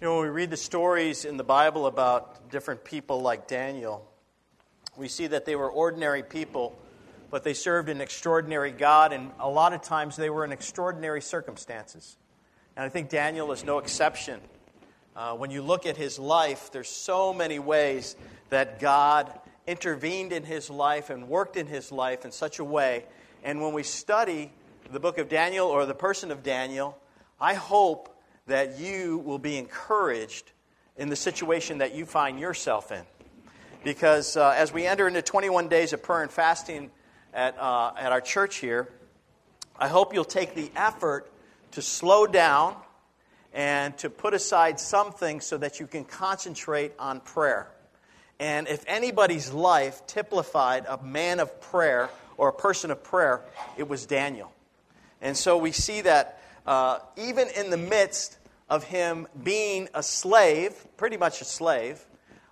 You know, when we read the stories in the Bible about different people like Daniel, we see that they were ordinary people, but they served an extraordinary God, and a lot of times they were in extraordinary circumstances. And I think Daniel is no exception. Uh, when you look at his life, there's so many ways that God intervened in his life and worked in his life in such a way. And when we study the book of Daniel or the person of Daniel, I hope that you will be encouraged in the situation that you find yourself in. Because uh, as we enter into 21 days of prayer and fasting at, uh, at our church here, I hope you'll take the effort to slow down and to put aside something so that you can concentrate on prayer. And if anybody's life typified a man of prayer or a person of prayer, it was Daniel. And so we see that uh, even in the midst of him being a slave, pretty much a slave,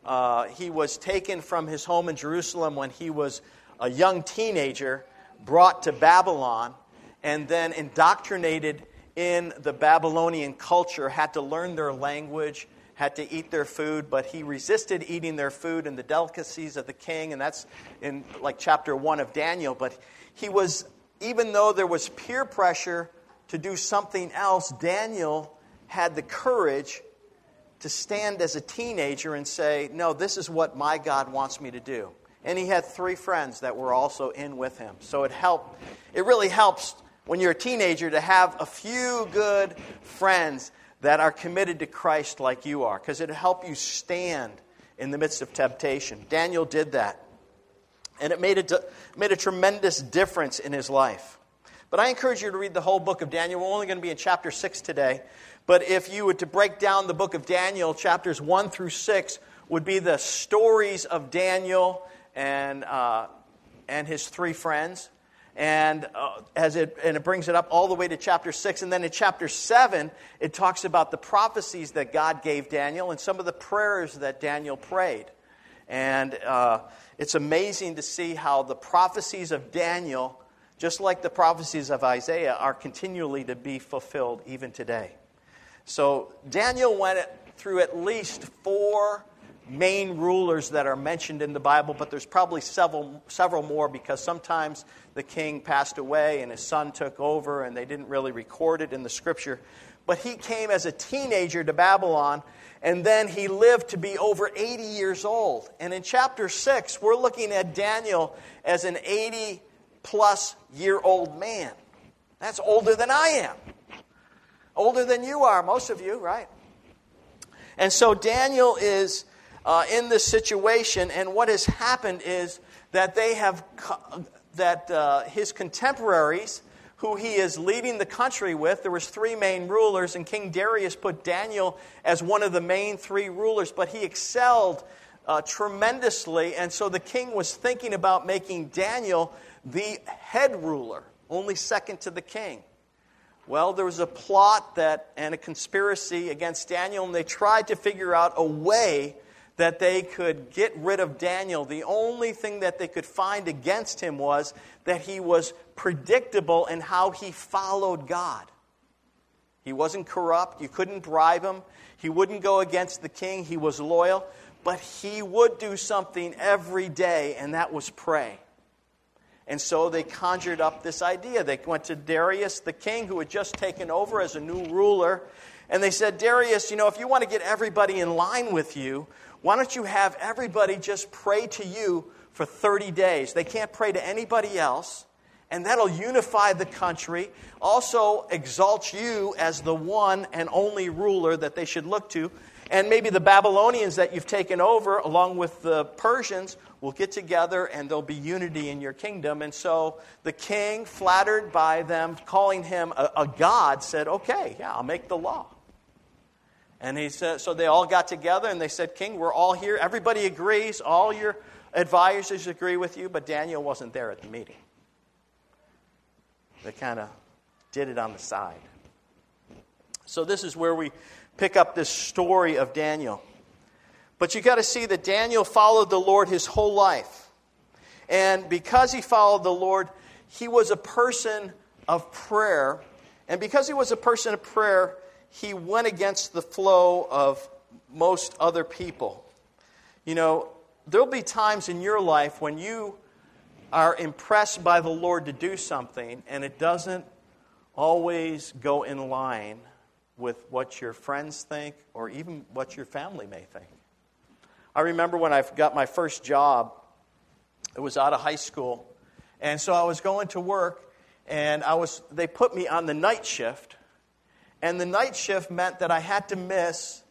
uh, he was taken from his home in Jerusalem when he was a young teenager, brought to Babylon, and then indoctrinated in the Babylonian culture, had to learn their language, had to eat their food, but he resisted eating their food and the delicacies of the king, and that's in like chapter 1 of Daniel. But he was, even though there was peer pressure to do something else, Daniel had the courage to stand as a teenager and say, No, this is what my God wants me to do. And he had three friends that were also in with him. So it helped. It really helps when you're a teenager to have a few good friends that are committed to Christ like you are, because it'll help you stand in the midst of temptation. Daniel did that. And it made a, made a tremendous difference in his life. But I encourage you to read the whole book of Daniel. We're only going to be in chapter 6 today. But if you were to break down the book of Daniel, chapters 1 through 6 would be the stories of Daniel and, uh, and his three friends. And, uh, as it, and it brings it up all the way to chapter 6. And then in chapter 7, it talks about the prophecies that God gave Daniel and some of the prayers that Daniel prayed. And uh, it's amazing to see how the prophecies of Daniel just like the prophecies of Isaiah, are continually to be fulfilled even today. So Daniel went through at least four main rulers that are mentioned in the Bible, but there's probably several, several more because sometimes the king passed away and his son took over and they didn't really record it in the scripture. But he came as a teenager to Babylon and then he lived to be over 80 years old. And in chapter 6, we're looking at Daniel as an 80 plus year old man. That's older than I am. Older than you are, most of you, right? And so Daniel is uh, in this situation, and what has happened is that they have, that uh, his contemporaries, who he is leading the country with, there was three main rulers, and King Darius put Daniel as one of the main three rulers, but he excelled uh, tremendously, and so the king was thinking about making Daniel the head ruler, only second to the king. Well, there was a plot that and a conspiracy against Daniel, and they tried to figure out a way that they could get rid of Daniel. The only thing that they could find against him was that he was predictable in how he followed God. He wasn't corrupt. You couldn't bribe him. He wouldn't go against the king. He was loyal. But he would do something every day, and that was pray. And so they conjured up this idea. They went to Darius, the king, who had just taken over as a new ruler, and they said, Darius, you know, if you want to get everybody in line with you, why don't you have everybody just pray to you for 30 days? They can't pray to anybody else, and that'll unify the country, also exalt you as the one and only ruler that they should look to. And maybe the Babylonians that you've taken over, along with the Persians, will get together and there'll be unity in your kingdom. And so the king, flattered by them calling him a, a god, said, Okay, yeah, I'll make the law. And he said, so they all got together and they said, King, we're all here. Everybody agrees. All your advisors agree with you, but Daniel wasn't there at the meeting. They kind of did it on the side. So this is where we pick up this story of Daniel. But you got to see that Daniel followed the Lord his whole life. And because he followed the Lord, he was a person of prayer. And because he was a person of prayer, he went against the flow of most other people. You know, there'll be times in your life when you are impressed by the Lord to do something and it doesn't always go in line with what your friends think or even what your family may think. I remember when I got my first job, it was out of high school. And so I was going to work and I was they put me on the night shift. And the night shift meant that I had to miss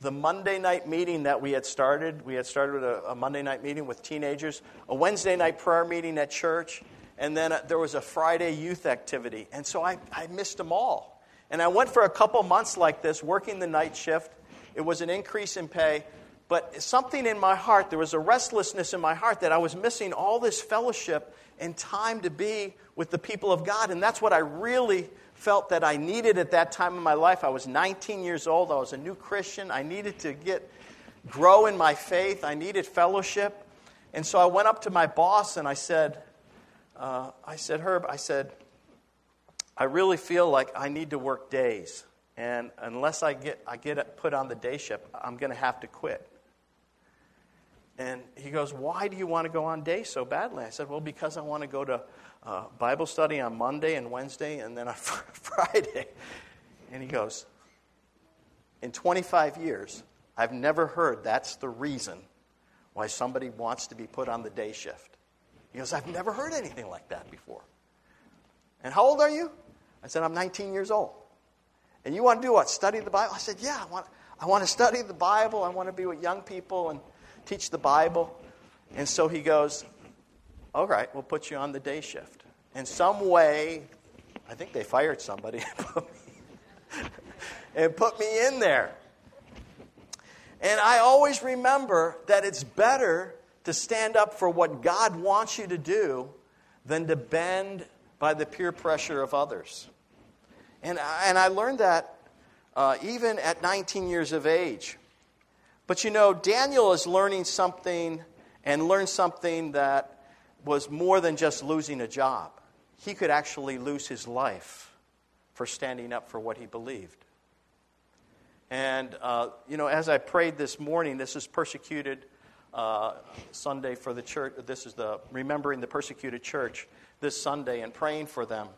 the Monday night meeting that we had started. We had started a, a Monday night meeting with teenagers, a Wednesday night prayer meeting at church, and then uh, there was a Friday youth activity. And so I, I missed them all. And I went for a couple months like this, working the night shift. It was an increase in pay, but something in my heart, there was a restlessness in my heart that I was missing all this fellowship and time to be with the people of God. And that's what I really felt that I needed at that time in my life. I was 19 years old. I was a new Christian. I needed to get grow in my faith. I needed fellowship. And so I went up to my boss and I said, uh, I said, Herb, I said, I really feel like I need to work days. And unless I get, I get put on the day shift, I'm going to have to quit. And he goes, Why do you want to go on day so badly? I said, Well, because I want to go to uh, Bible study on Monday and Wednesday and then on Friday. And he goes, In 25 years, I've never heard that's the reason why somebody wants to be put on the day shift. He goes, I've never heard anything like that before. And how old are you? I said, I'm 19 years old. And you want to do what? Study the Bible? I said, Yeah, I want, I want to study the Bible. I want to be with young people and teach the Bible. And so he goes, all right, we'll put you on the day shift. In some way, I think they fired somebody and put me in there. And I always remember that it's better to stand up for what God wants you to do than to bend by the peer pressure of others. And, and I learned that uh, even at 19 years of age. But you know, Daniel is learning something and learned something that was more than just losing a job. He could actually lose his life for standing up for what he believed. And, uh, you know, as I prayed this morning, this is persecuted uh, Sunday for the church. This is the remembering the persecuted church this Sunday and praying for them.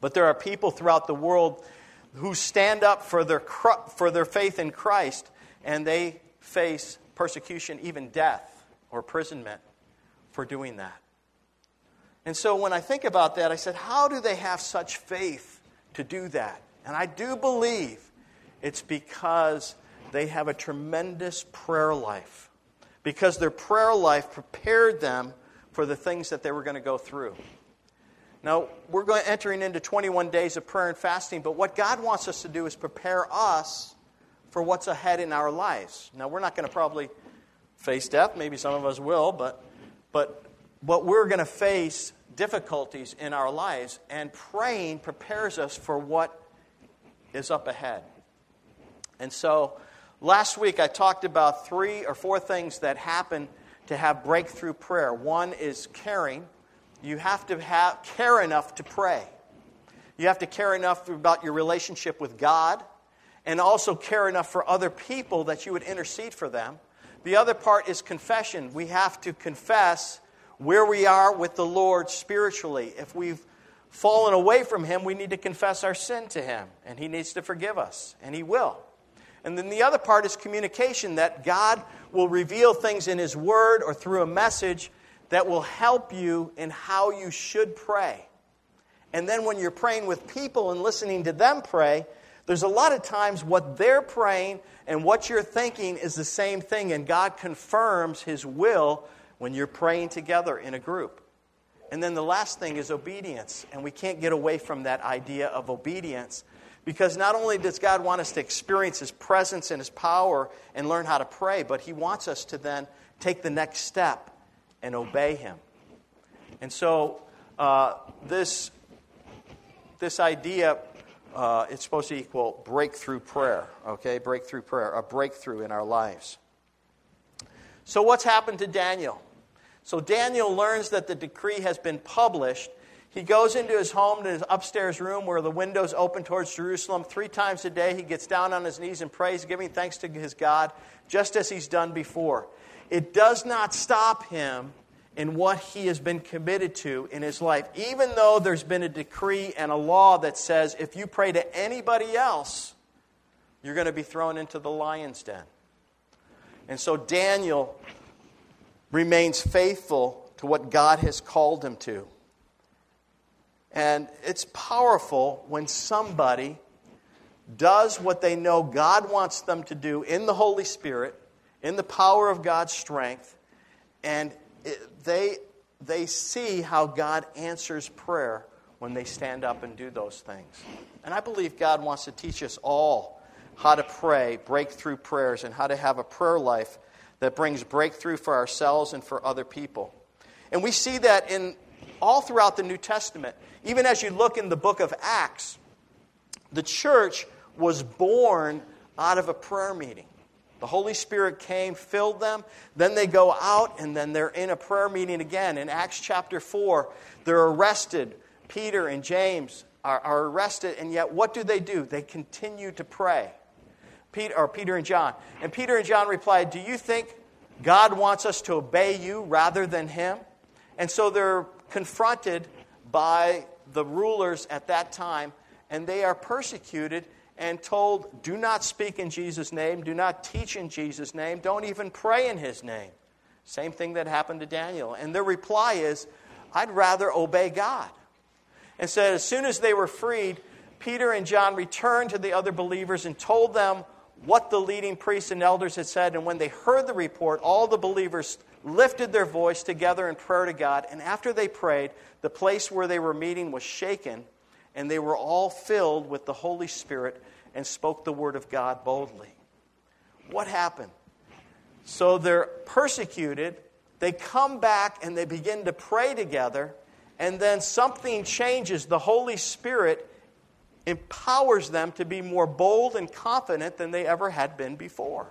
But there are people throughout the world who stand up for their, for their faith in Christ and they face persecution, even death or imprisonment for doing that. And so when I think about that, I said, how do they have such faith to do that? And I do believe it's because they have a tremendous prayer life, because their prayer life prepared them for the things that they were going to go through. Now, we're going entering into 21 days of prayer and fasting, but what God wants us to do is prepare us for what's ahead in our lives. Now, we're not going to probably face death, maybe some of us will, but but, but we're going to face difficulties in our lives, and praying prepares us for what is up ahead. And so, last week I talked about three or four things that happen to have breakthrough prayer. One is caring. You have to have, care enough to pray. You have to care enough about your relationship with God, and also care enough for other people that you would intercede for them. The other part is confession. We have to confess where we are with the Lord spiritually. If we've fallen away from Him, we need to confess our sin to Him, and He needs to forgive us, and He will. And then the other part is communication that God will reveal things in His Word or through a message that will help you in how you should pray. And then when you're praying with people and listening to them pray, there's a lot of times what they're praying and what you're thinking is the same thing, and God confirms His will when you're praying together in a group. And then the last thing is obedience, and we can't get away from that idea of obedience because not only does God want us to experience His presence and His power and learn how to pray, but He wants us to then take the next step and obey Him. And so, uh, this, this idea uh, it's supposed to equal breakthrough prayer, okay? Breakthrough prayer, a breakthrough in our lives. So, what's happened to Daniel? So, Daniel learns that the decree has been published. He goes into his home, to his upstairs room where the windows open towards Jerusalem. Three times a day, he gets down on his knees and prays, giving thanks to his God, just as he's done before. It does not stop him in what he has been committed to in his life, even though there's been a decree and a law that says if you pray to anybody else, you're going to be thrown into the lion's den. And so Daniel remains faithful to what God has called him to. And it's powerful when somebody does what they know God wants them to do in the Holy Spirit, in the power of God's strength, and they, they see how God answers prayer when they stand up and do those things. And I believe God wants to teach us all how to pray breakthrough prayers and how to have a prayer life that brings breakthrough for ourselves and for other people. And we see that in all throughout the New Testament. Even as you look in the book of Acts, the church was born out of a prayer meeting. The Holy Spirit came, filled them, then they go out, and then they're in a prayer meeting again. In Acts chapter 4, they're arrested. Peter and James are, are arrested, and yet what do they do? They continue to pray. Peter, or Peter and John. And Peter and John replied, Do you think God wants us to obey you rather than him? And so they're confronted by the rulers at that time, and they are persecuted and told, Do not speak in Jesus' name, do not teach in Jesus' name, don't even pray in his name. Same thing that happened to Daniel. And their reply is, I'd rather obey God. And so as soon as they were freed, Peter and John returned to the other believers and told them what the leading priests and elders had said. And when they heard the report, all the believers lifted their voice together in prayer to God. And after they prayed, the place where they were meeting was shaken, and they were all filled with the Holy Spirit and spoke the word of God boldly. What happened? So they're persecuted. They come back and they begin to pray together, and then something changes. The Holy Spirit empowers them to be more bold and confident than they ever had been before.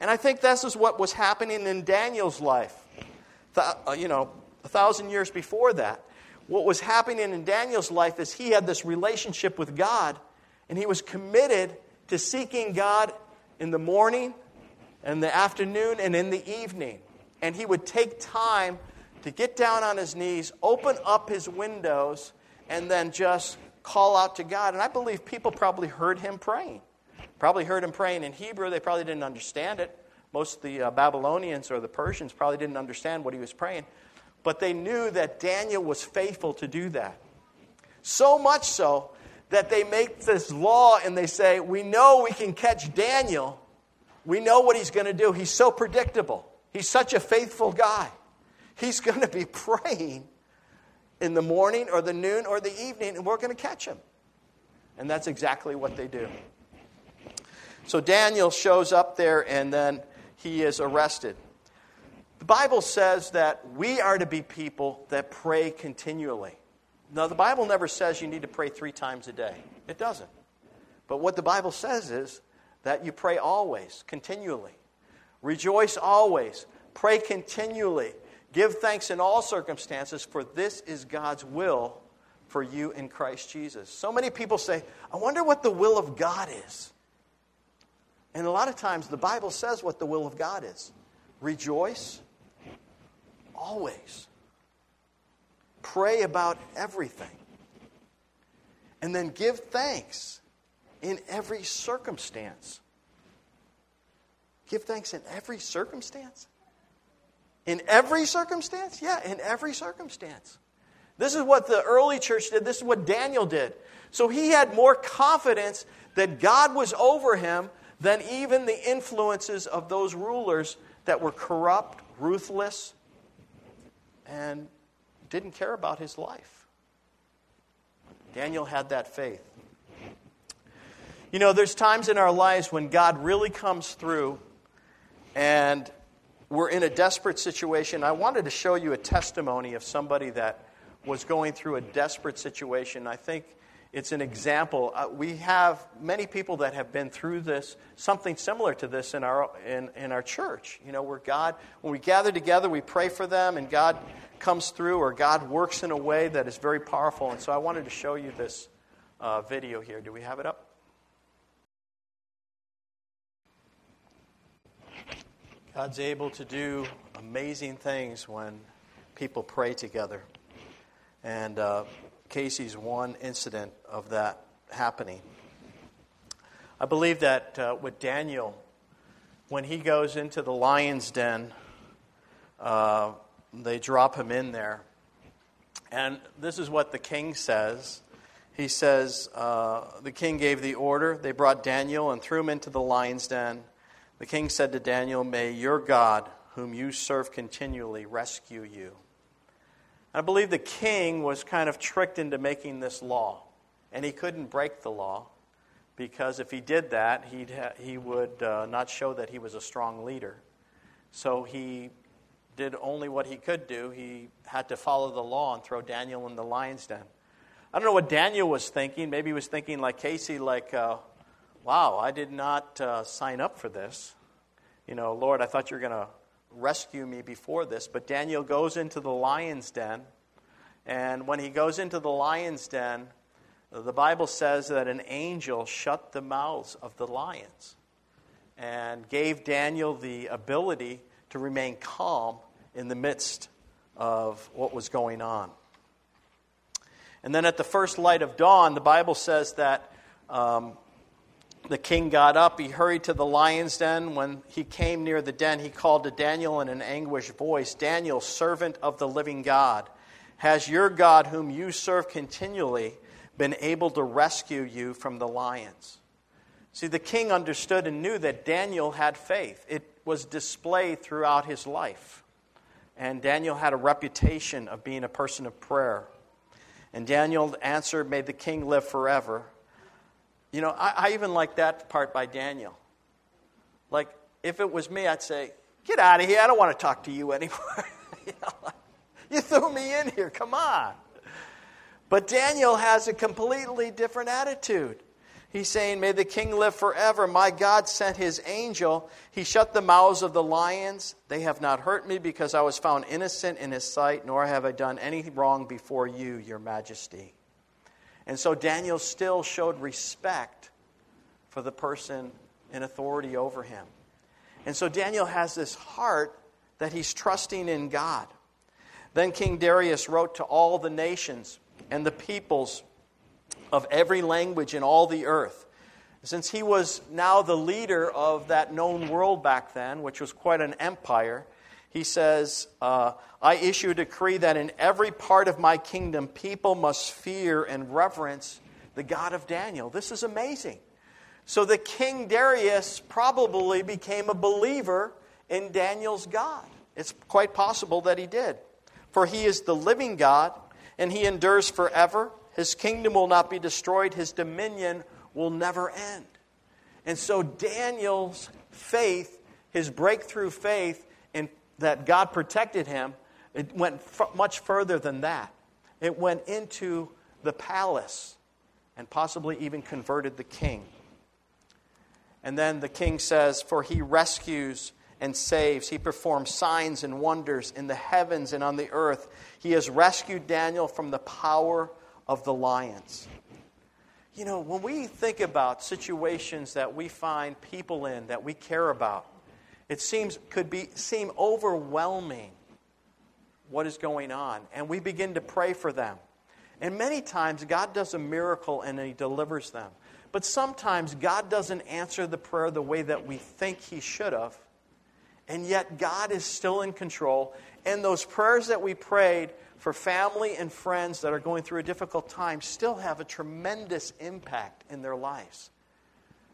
And I think this is what was happening in Daniel's life. Uh, you know, a thousand years before that. What was happening in Daniel's life is he had this relationship with God, and he was committed to seeking God in the morning, in the afternoon, and in the evening. And he would take time to get down on his knees, open up his windows, and then just call out to God. And I believe people probably heard him praying. Probably heard him praying in Hebrew. They probably didn't understand it. Most of the uh, Babylonians or the Persians probably didn't understand what he was praying. But they knew that Daniel was faithful to do that. So much so that they make this law and they say, We know we can catch Daniel. We know what he's going to do. He's so predictable. He's such a faithful guy. He's going to be praying in the morning or the noon or the evening, and we're going to catch him. And that's exactly what they do. So Daniel shows up there and then he is arrested. Bible says that we are to be people that pray continually. Now, the Bible never says you need to pray three times a day, it doesn't. But what the Bible says is that you pray always, continually. Rejoice always. Pray continually. Give thanks in all circumstances, for this is God's will for you in Christ Jesus. So many people say, I wonder what the will of God is. And a lot of times the Bible says what the will of God is rejoice always, pray about everything, and then give thanks in every circumstance. Give thanks in every circumstance? In every circumstance? Yeah, in every circumstance. This is what the early church did. This is what Daniel did. So he had more confidence that God was over him than even the influences of those rulers that were corrupt, ruthless, and didn't care about his life. Daniel had that faith. You know, there's times in our lives when God really comes through and we're in a desperate situation. I wanted to show you a testimony of somebody that was going through a desperate situation. I think it's an example. Uh, we have many people that have been through this, something similar to this in our, in, in our church. You know, where God, when we gather together, we pray for them, and God comes through, or God works in a way that is very powerful. And so I wanted to show you this uh, video here. Do we have it up? God's able to do amazing things when people pray together. And uh, Casey's one incident of that happening. I believe that uh, with Daniel, when he goes into the lion's den, uh, they drop him in there. And this is what the king says. He says, uh, The king gave the order. They brought Daniel and threw him into the lion's den. The king said to Daniel, May your God, whom you serve continually, rescue you. I believe the king was kind of tricked into making this law, and he couldn't break the law because if he did that, he'd ha- he would uh, not show that he was a strong leader. So he did only what he could do. He had to follow the law and throw Daniel in the lion's den. I don't know what Daniel was thinking. Maybe he was thinking like Casey, like, uh, wow, I did not uh, sign up for this. You know, Lord, I thought you were going to rescue me before this. But Daniel goes into the lion's den. And when he goes into the lion's den, the Bible says that an angel shut the mouths of the lions and gave Daniel the ability to remain calm in the midst of what was going on. And then at the first light of dawn, the Bible says that um, the king got up. He hurried to the lion's den. When he came near the den, he called to Daniel in an anguished voice Daniel, servant of the living God, has your God, whom you serve continually, been able to rescue you from the lions? See, the king understood and knew that Daniel had faith. It was displayed throughout his life. And Daniel had a reputation of being a person of prayer. And Daniel answered, May the king live forever. You know, I, I even like that part by Daniel. Like, if it was me, I'd say, Get out of here. I don't want to talk to you anymore. you, know, you threw me in here. Come on. But Daniel has a completely different attitude. He's saying, May the king live forever. My God sent his angel. He shut the mouths of the lions. They have not hurt me because I was found innocent in his sight, nor have I done any wrong before you, your majesty. And so Daniel still showed respect for the person in authority over him. And so Daniel has this heart that he's trusting in God. Then King Darius wrote to all the nations and the peoples of every language in all the earth. Since he was now the leader of that known world back then, which was quite an empire, he says, uh, I issue a decree that in every part of my kingdom, people must fear and reverence the God of Daniel. This is amazing. So the king Darius probably became a believer in Daniel's God. It's quite possible that he did. For he is the living God, and he endures forever. His kingdom will not be destroyed, his dominion will never end. And so Daniel's faith, his breakthrough faith, that God protected him, it went f- much further than that. It went into the palace and possibly even converted the king. And then the king says, For he rescues and saves. He performs signs and wonders in the heavens and on the earth. He has rescued Daniel from the power of the lions. You know, when we think about situations that we find people in that we care about, it seems could be seem overwhelming what is going on and we begin to pray for them. And many times god does a miracle and he delivers them. But sometimes god doesn't answer the prayer the way that we think he should have and yet god is still in control. And those prayers that we prayed for family and friends that are going through a difficult time still have a tremendous impact in their lives.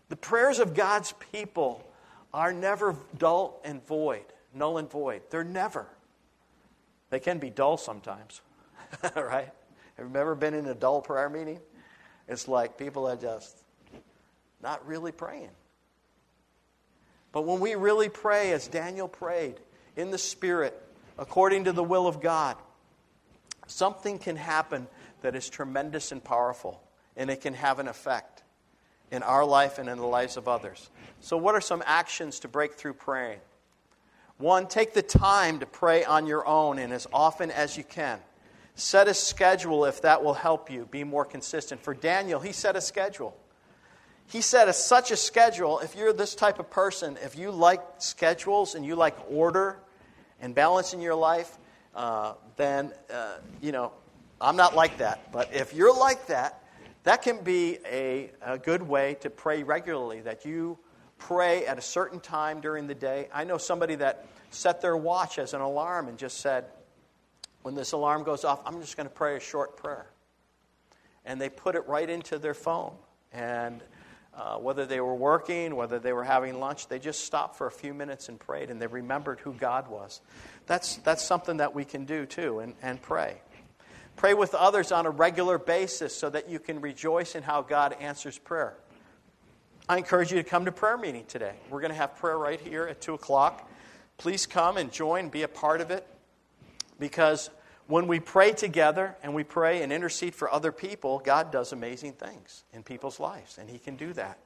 The prayers of god's people are never dull and void, null and void. They're never. They can be dull sometimes, right? Have you ever been in a dull prayer meeting? It's like people are just not really praying. But when we really pray, as Daniel prayed, in the Spirit, according to the will of God, something can happen that is tremendous and powerful. and it can have an effect in our life and in the lives of others. So, what are some actions to break through praying? One, take the time to pray on your own and as often as you can. Set a schedule if that will help you be more consistent. For Daniel, he set a schedule. He set a, such a schedule. If you're this type of person, if you like schedules and you like order and balance in your life, uh, then, uh, you know, I'm not like that. But if you're like that, that can be a, a good way to pray regularly, that you pray at a certain time during the day. I know somebody that set their watch as an alarm and just said, when this alarm goes off, I'm just going to pray a short prayer. And they put it right into their phone. And uh, whether they were working, whether they were having lunch, they just stopped for a few minutes and prayed, and they remembered who God was. That's, that's something that we can do too, and, and pray. Pray with others on a regular basis so that you can rejoice in how God answers prayer. I encourage you to come to prayer meeting today. We're going to have prayer right here at 2 o'clock. Please come and join, be a part of it, because when we pray together and we pray and intercede for other people, God does amazing things in people's lives, and He can do that.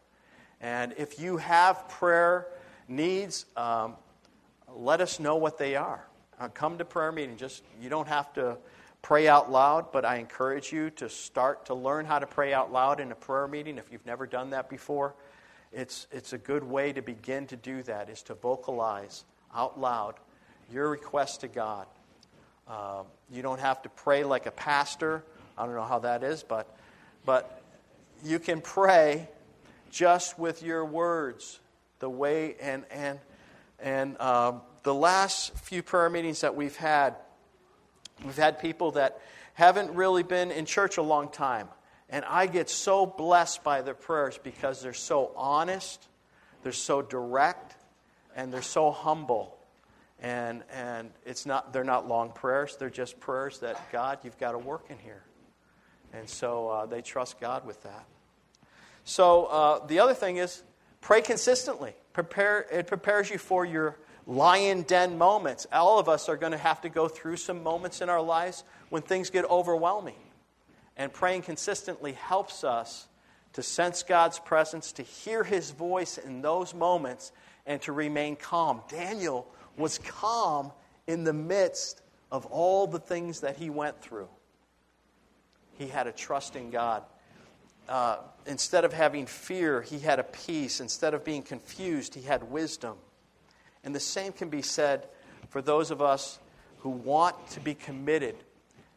And if you have prayer needs, um, let us know what they are. Uh, come to prayer meeting. Just you don't have to pray out loud, but I encourage you to start to learn how to pray out loud in a prayer meeting if you've never done that before. It's, it's a good way to begin to do that, is to vocalize out loud your request to God. Uh, you don't have to pray like a pastor. I don't know how that is, but, but you can pray just with your words, the way, and, and, and uh, the last few prayer meetings that we've had, we've had people that haven't really been in church a long time. And I get so blessed by their prayers because they're so honest, they're so direct, and they're so humble. And, and it's not, they're not long prayers, they're just prayers that, God, you've got to work in here. And so uh, they trust God with that. So uh, the other thing is pray consistently. Prepare, it prepares you for your lion den moments. All of us are going to have to go through some moments in our lives when things get overwhelming. And praying consistently helps us to sense God's presence, to hear his voice in those moments, and to remain calm. Daniel was calm in the midst of all the things that he went through. He had a trust in God. Uh, instead of having fear, he had a peace. Instead of being confused, he had wisdom. And the same can be said for those of us who want to be committed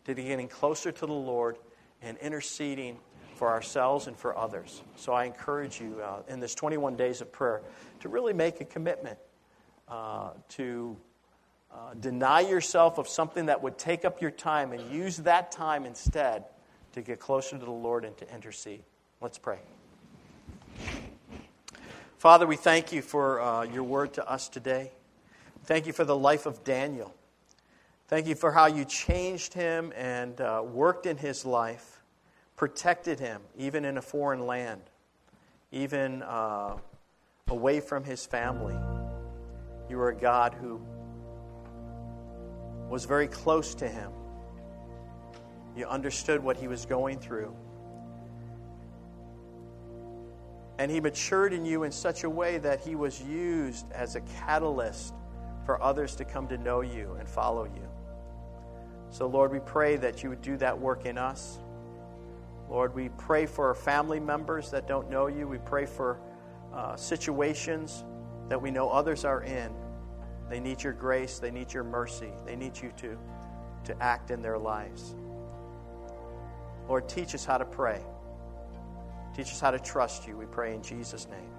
to getting closer to the Lord and interceding for ourselves and for others. So I encourage you uh, in this 21 days of prayer to really make a commitment uh, to uh, deny yourself of something that would take up your time and use that time instead to get closer to the Lord and to intercede. Let's pray. Father, we thank you for uh, your word to us today. Thank you for the life of Daniel. Thank you for how you changed him and uh, worked in his life, protected him, even in a foreign land, even uh, away from his family. You were a God who was very close to him. You understood what he was going through. And he matured in you in such a way that he was used as a catalyst for others to come to know you and follow you. So, Lord, we pray that you would do that work in us. Lord, we pray for our family members that don't know you. We pray for uh, situations that we know others are in. They need your grace, they need your mercy, they need you to, to act in their lives. Lord, teach us how to pray. Teach us how to trust you, we pray in Jesus' name.